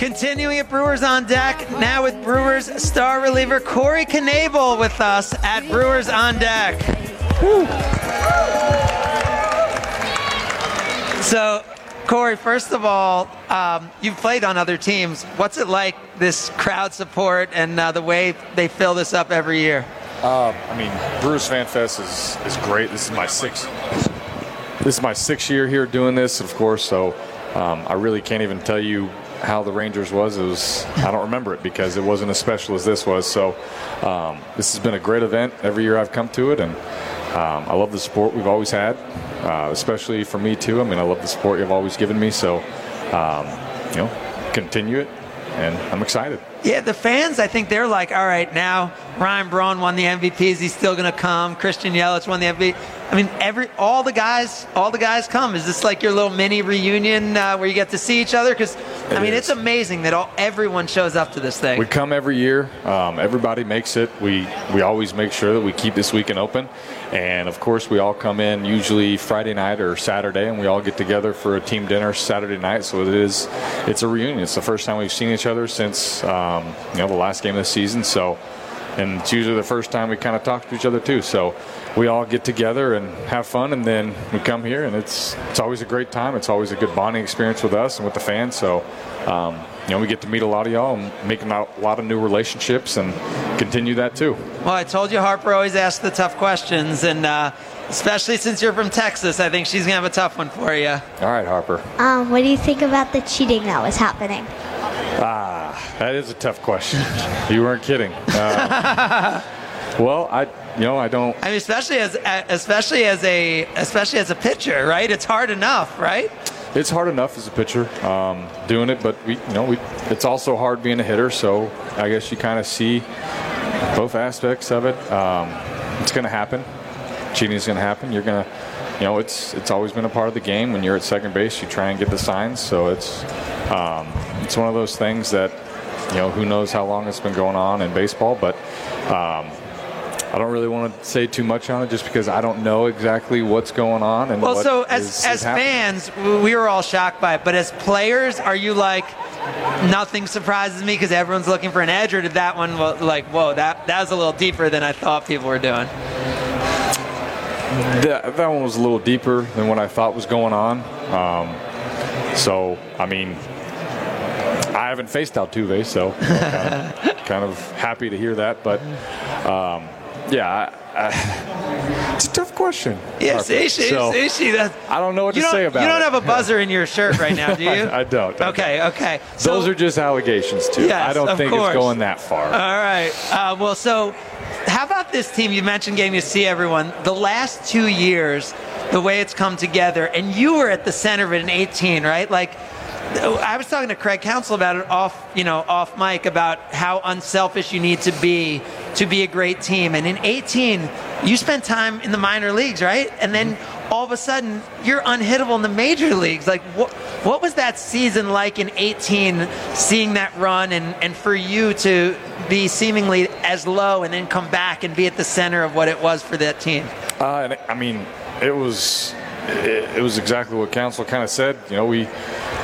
Continuing at Brewers on Deck, now with Brewers star reliever Corey Knebel with us at Brewers on Deck. So, Corey, first of all, um, you've played on other teams. What's it like, this crowd support and uh, the way they fill this up every year? Uh, I mean, Brewers Fan Fest is, is great. This is my sixth. This is my sixth year here doing this, of course. So um, I really can't even tell you how the Rangers was. It was I don't remember it because it wasn't as special as this was. So um, this has been a great event every year I've come to it, and um, I love the support we've always had, uh, especially for me too. I mean, I love the support you've always given me. So um, you know, continue it, and I'm excited. Yeah, the fans, I think they're like, all right, now Ryan Braun won the MVP. Is he still going to come? Christian Yelich won the MVP. I mean, every all the guys, all the guys come. Is this like your little mini reunion uh, where you get to see each other? Because I mean, is. it's amazing that all everyone shows up to this thing. We come every year. Um, everybody makes it. We we always make sure that we keep this weekend open, and of course, we all come in usually Friday night or Saturday, and we all get together for a team dinner Saturday night. So it is, it's a reunion. It's the first time we've seen each other since um, you know the last game of the season. So and it's usually the first time we kind of talk to each other too. So we all get together and have fun, and then we come here, and it's it's always a great time. It's always a good bonding experience with us and with the fans. So. Um, you know, we get to meet a lot of y'all and make a lot of new relationships and continue that too. Well, I told you Harper always asks the tough questions, and uh, especially since you're from Texas, I think she's gonna have a tough one for you. All right, Harper. Um, what do you think about the cheating that was happening? Ah, that is a tough question. you weren't kidding. Uh, well, I, you know, I don't. I mean, especially as, especially as a, especially as a pitcher, right? It's hard enough, right? It's hard enough as a pitcher um, doing it, but we, you know, we, it's also hard being a hitter. So I guess you kind of see both aspects of it. Um, it's going to happen. Cheating is going to happen. You're going to, you know, it's it's always been a part of the game. When you're at second base, you try and get the signs. So it's um, it's one of those things that you know who knows how long it's been going on in baseball, but um, I don't really want to say too much on it just because I don't know exactly what's going on. And well, so as is, as is fans, we were all shocked by it, but as players, are you like? Nothing surprises me because everyone's looking for an edge, or did that one like, whoa, that that was a little deeper than I thought people were doing? That, that one was a little deeper than what I thought was going on. Um, so, I mean, I haven't faced Altuve, so kind of, kind of, happy to hear that. But um, yeah, I, I, it's a tough question. Yes, so, that, I don't know what to say about it. You don't it. have a buzzer in your shirt right now, do you? I, I, don't. Okay, okay. So, Those are just allegations, too. Yes, I don't think course. it's going that far. All right. Uh, well, so how about this team? You mentioned getting to see everyone. The last two years, the way it's come together, and you were at the center of it in 18, right? Like, I was talking to Craig Counsell about it off, you know, off mic about how unselfish you need to be to be a great team. And in 18, you spent time in the minor leagues, right? And then all of a sudden, you're unhittable in the major leagues. Like, what, what was that season like in 18, seeing that run, and, and for you to be seemingly as low and then come back and be at the center of what it was for that team? Uh, I mean, it was it, it was exactly what Counsell kind of said. You know, we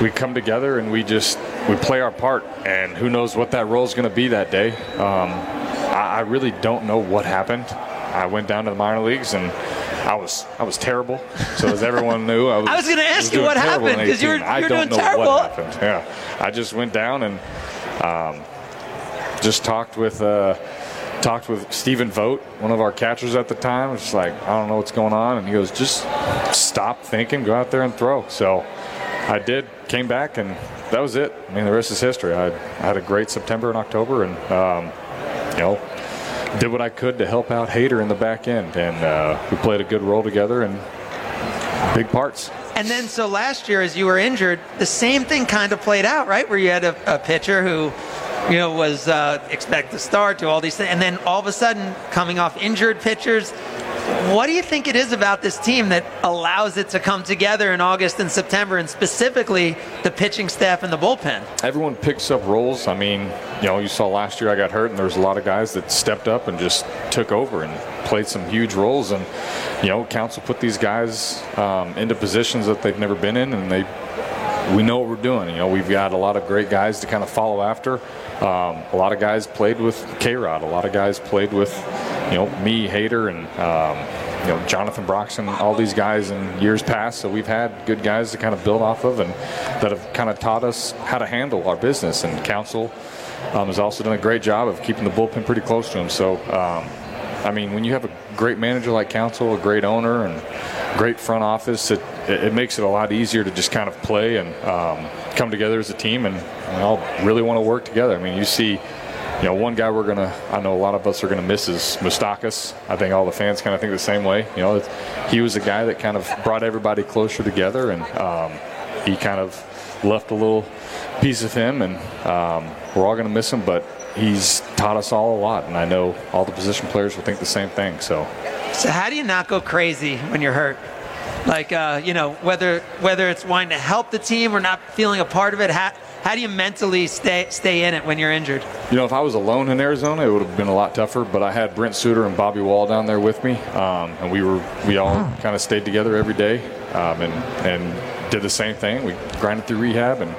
we come together and we just we play our part, and who knows what that role is going to be that day. Um, I, I really don't know what happened. I went down to the minor leagues and I was I was terrible. So as everyone knew, I was. I was going to ask you what happened because you're, you're I don't doing know terrible. What happened. Yeah, I just went down and um, just talked with. Uh, talked with Stephen Vogt, one of our catchers at the time. It's like, I don't know what's going on. And he goes, just stop thinking, go out there and throw. So I did, came back, and that was it. I mean, the rest is history. I, I had a great September and October, and, um, you know, did what I could to help out Hader in the back end. And uh, we played a good role together and big parts. And then, so last year, as you were injured, the same thing kind of played out, right? Where you had a, a pitcher who you know, was uh, expect to start to all these things, and then all of a sudden coming off injured pitchers. What do you think it is about this team that allows it to come together in August and September, and specifically the pitching staff and the bullpen? Everyone picks up roles. I mean, you know, you saw last year I got hurt, and there was a lot of guys that stepped up and just took over and played some huge roles. And you know, Counsell put these guys um, into positions that they've never been in, and they we know what we're doing. You know, we've got a lot of great guys to kind of follow after. Um, a lot of guys played with K Rod. A lot of guys played with, you know, me, Hader, and um, you know Jonathan Broxton, all these guys in years past. So we've had good guys to kind of build off of, and that have kind of taught us how to handle our business. And Counsell um, has also done a great job of keeping the bullpen pretty close to him. So. Um, I mean, when you have a great manager like Counsell, a great owner, and great front office, it, it makes it a lot easier to just kind of play and um, come together as a team and, and all really want to work together. I mean, you see, you know, one guy we're gonna, I know a lot of us are gonna miss is Moustakas. I think all the fans kind of think the same way. You know, he was a guy that kind of brought everybody closer together, and um, he kind of left a little piece of him, and um, we're all gonna miss him, but he's taught us all a lot, and I know all the position players will think the same thing. So, so how do you not go crazy when you're hurt? Like, uh, you know, whether whether it's wanting to help the team or not feeling a part of it. How, how do you mentally stay stay in it when you're injured? You know, if I was alone in Arizona, it would have been a lot tougher. But I had Brent Suter and Bobby Wahl down there with me, um, and we were we all kind of stayed together every day, um, and and did the same thing. We grinded through rehab and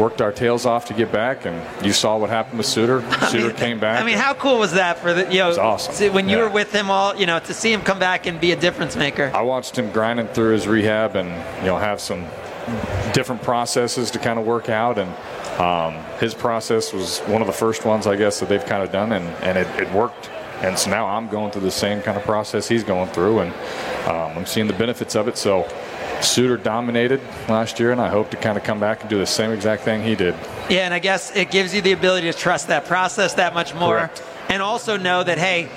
worked our tails off to get back, and you saw what happened with Suter. Suter mean, came back. I mean, how cool was that for the you know? It was awesome. When you Yeah. were with him all, you know, to see him come back and be a difference maker. I watched him grinding through his rehab and you know have some different processes to kind of work out and um, his process was one of the first ones I guess that they've kind of done and, and it, it worked and so now I'm going through the same kind of process he's going through and um, I'm seeing the benefits of it so Suter dominated last year and I hope to kind of come back and do the same exact thing he did Yeah, and I guess it gives you the ability to trust that process that much more, Correct. and also know that hey,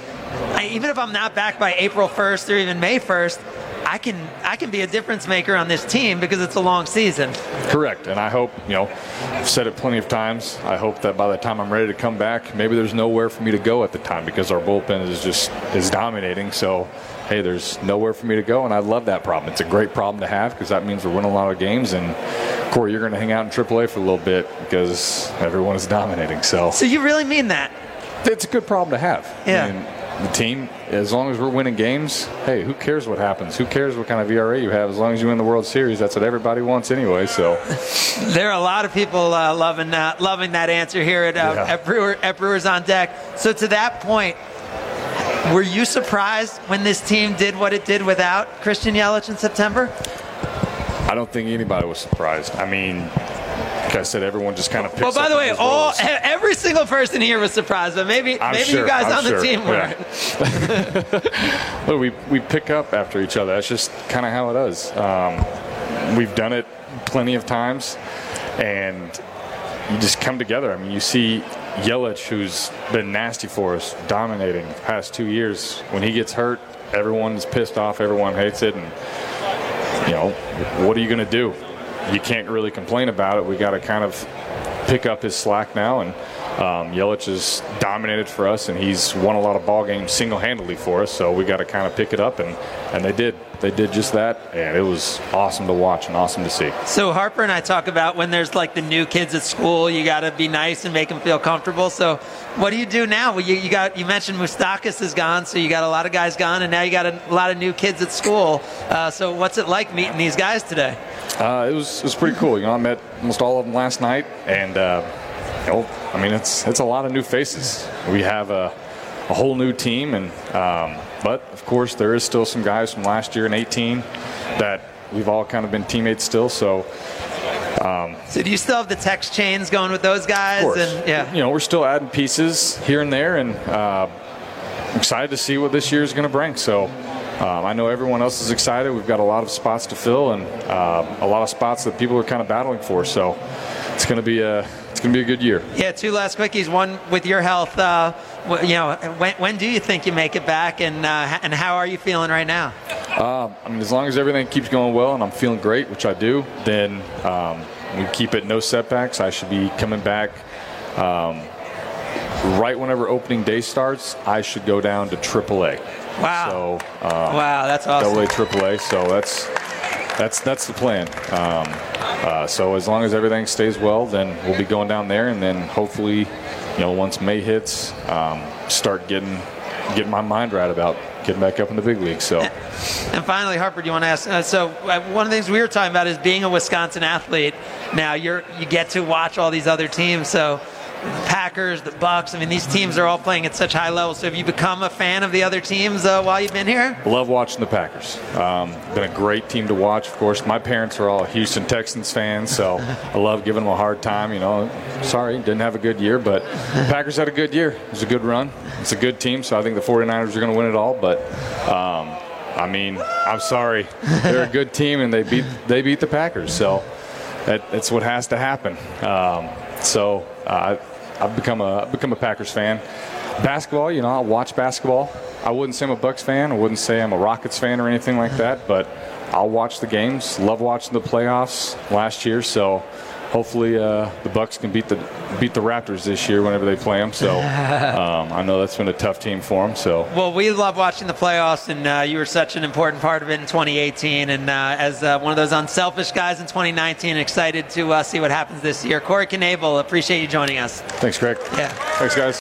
I, even if I'm not back by April 1st or even May 1st, I can I can be a difference maker on this team because it's a long season. Correct, and I hope you know. I've said it plenty of times. I hope that by the time I'm ready to come back, maybe there's nowhere for me to go at the time because our bullpen is just is dominating. So, hey, there's nowhere for me to go, and I love that problem. It's a great problem to have because that means we're winning a lot of games. And Corey, you're going to hang out in AAA for a little bit because everyone is dominating. So So you really mean that? it's a good problem to have. Yeah. I mean, the team, as long as we're winning games, hey, who cares what happens? Who cares what kind of ERA you have? As long as you win the World Series, that's what everybody wants anyway. So. There are a lot of people uh, loving that, loving that answer here at, uh, Yeah. at, Brewer, at Brewers on Deck. So to that point, were you surprised when this team did what it did without Christian Yelich in September? I don't think anybody was surprised. I mean, like I said, everyone just kind of picks Well, by up the way, all roles. e- every single person here was surprised, but maybe I'm maybe sure, you guys I'm on the team yeah. weren't. Look, we, we pick up after each other. That's just kind of how it is. Um, we've done it plenty of times, and you just come together. I mean, you see Yelich, who's been nasty for us, dominating the past two years. When he gets hurt, everyone's pissed off. Everyone hates it, and you know, what are you going to do? You can't really complain about it. We got to kind of pick up his slack now, and um, Yelich has dominated for us, and he's won a lot of ball games single-handedly for us. So we got to kind of pick it up, and and they did. They did just that, and it was awesome to watch and awesome to see. So Harper and I talk about when there's like the new kids at school, you got to be nice and make them feel comfortable. So what do you do now? Well, you, you got you mentioned Moustakas is gone, so you got a lot of guys gone, and now you got a lot of new kids at school. Uh, so what's it like meeting these guys today? Uh, it was it was pretty cool. You know, I met almost all of them last night, and uh, you know, I mean, it's it's a lot of new faces. We have a, a whole new team, and um, but of course, there is still some guys from last year in 18 that we've all kind of been teammates still. So, So do you still have the text chains going with those guys? And yeah. you know, we're still adding pieces here and there, and uh, excited to see what this year is going to bring. So. Um, I know everyone else is excited. We've got a lot of spots to fill and uh, a lot of spots that people are kind of battling for. So it's going to be a it's going to be a good year. Yeah, two last quickies. One with your health. Uh, you know, when, when do you think you make it back, and uh, and how are you feeling right now? I mean, as long as everything keeps going well and I'm feeling great, which I do, then um, we keep it no setbacks. I should be coming back um, right whenever opening day starts. I should go down to AAA. Wow. So uh, wow, that's awesome. double A, triple A. So that's that's that's the plan. Um, uh, so as long as everything stays well, then we'll be going down there, and then hopefully, you know, once May hits, um, start getting getting my mind right about getting back up in the big league. So. And finally, Harper, do you want to ask? Uh, so uh, one of the things we were talking about is being a Wisconsin athlete. Now you're you get to watch all these other teams. So Packers, the Bucks. I mean, these teams are all playing at such high levels. So have you become a fan of the other teams uh, while you've been here? Love watching the Packers. Um, been a great team to watch. Of course, my parents are all Houston Texans fans, so I love giving them a hard time. You know, sorry, didn't have a good year, but Packers had a good year. It was a good run. It's a good team, so I think the 49ers are going to win it all. But um, I mean, I'm sorry, they're a good team, and they beat they beat the Packers. So that, that's what has to happen. Um, so uh, I've become a I've become a Packers fan. Basketball, you know, I watch basketball. I wouldn't say I'm a Bucks fan. I wouldn't say I'm a Rockets fan or anything like that. But I'll watch the games. Love watching the playoffs last year. So hopefully uh, the Bucks can beat the beat the Raptors this year whenever they play them. So um, I know that's been a tough team for them. So well, we love watching the playoffs, and uh, you were such an important part of it in 2018. And uh, as uh, one of those unselfish guys in 2019, excited to uh, see what happens this year. Corey Knebel, appreciate you joining us. Thanks, Greg. Yeah. Thanks, guys.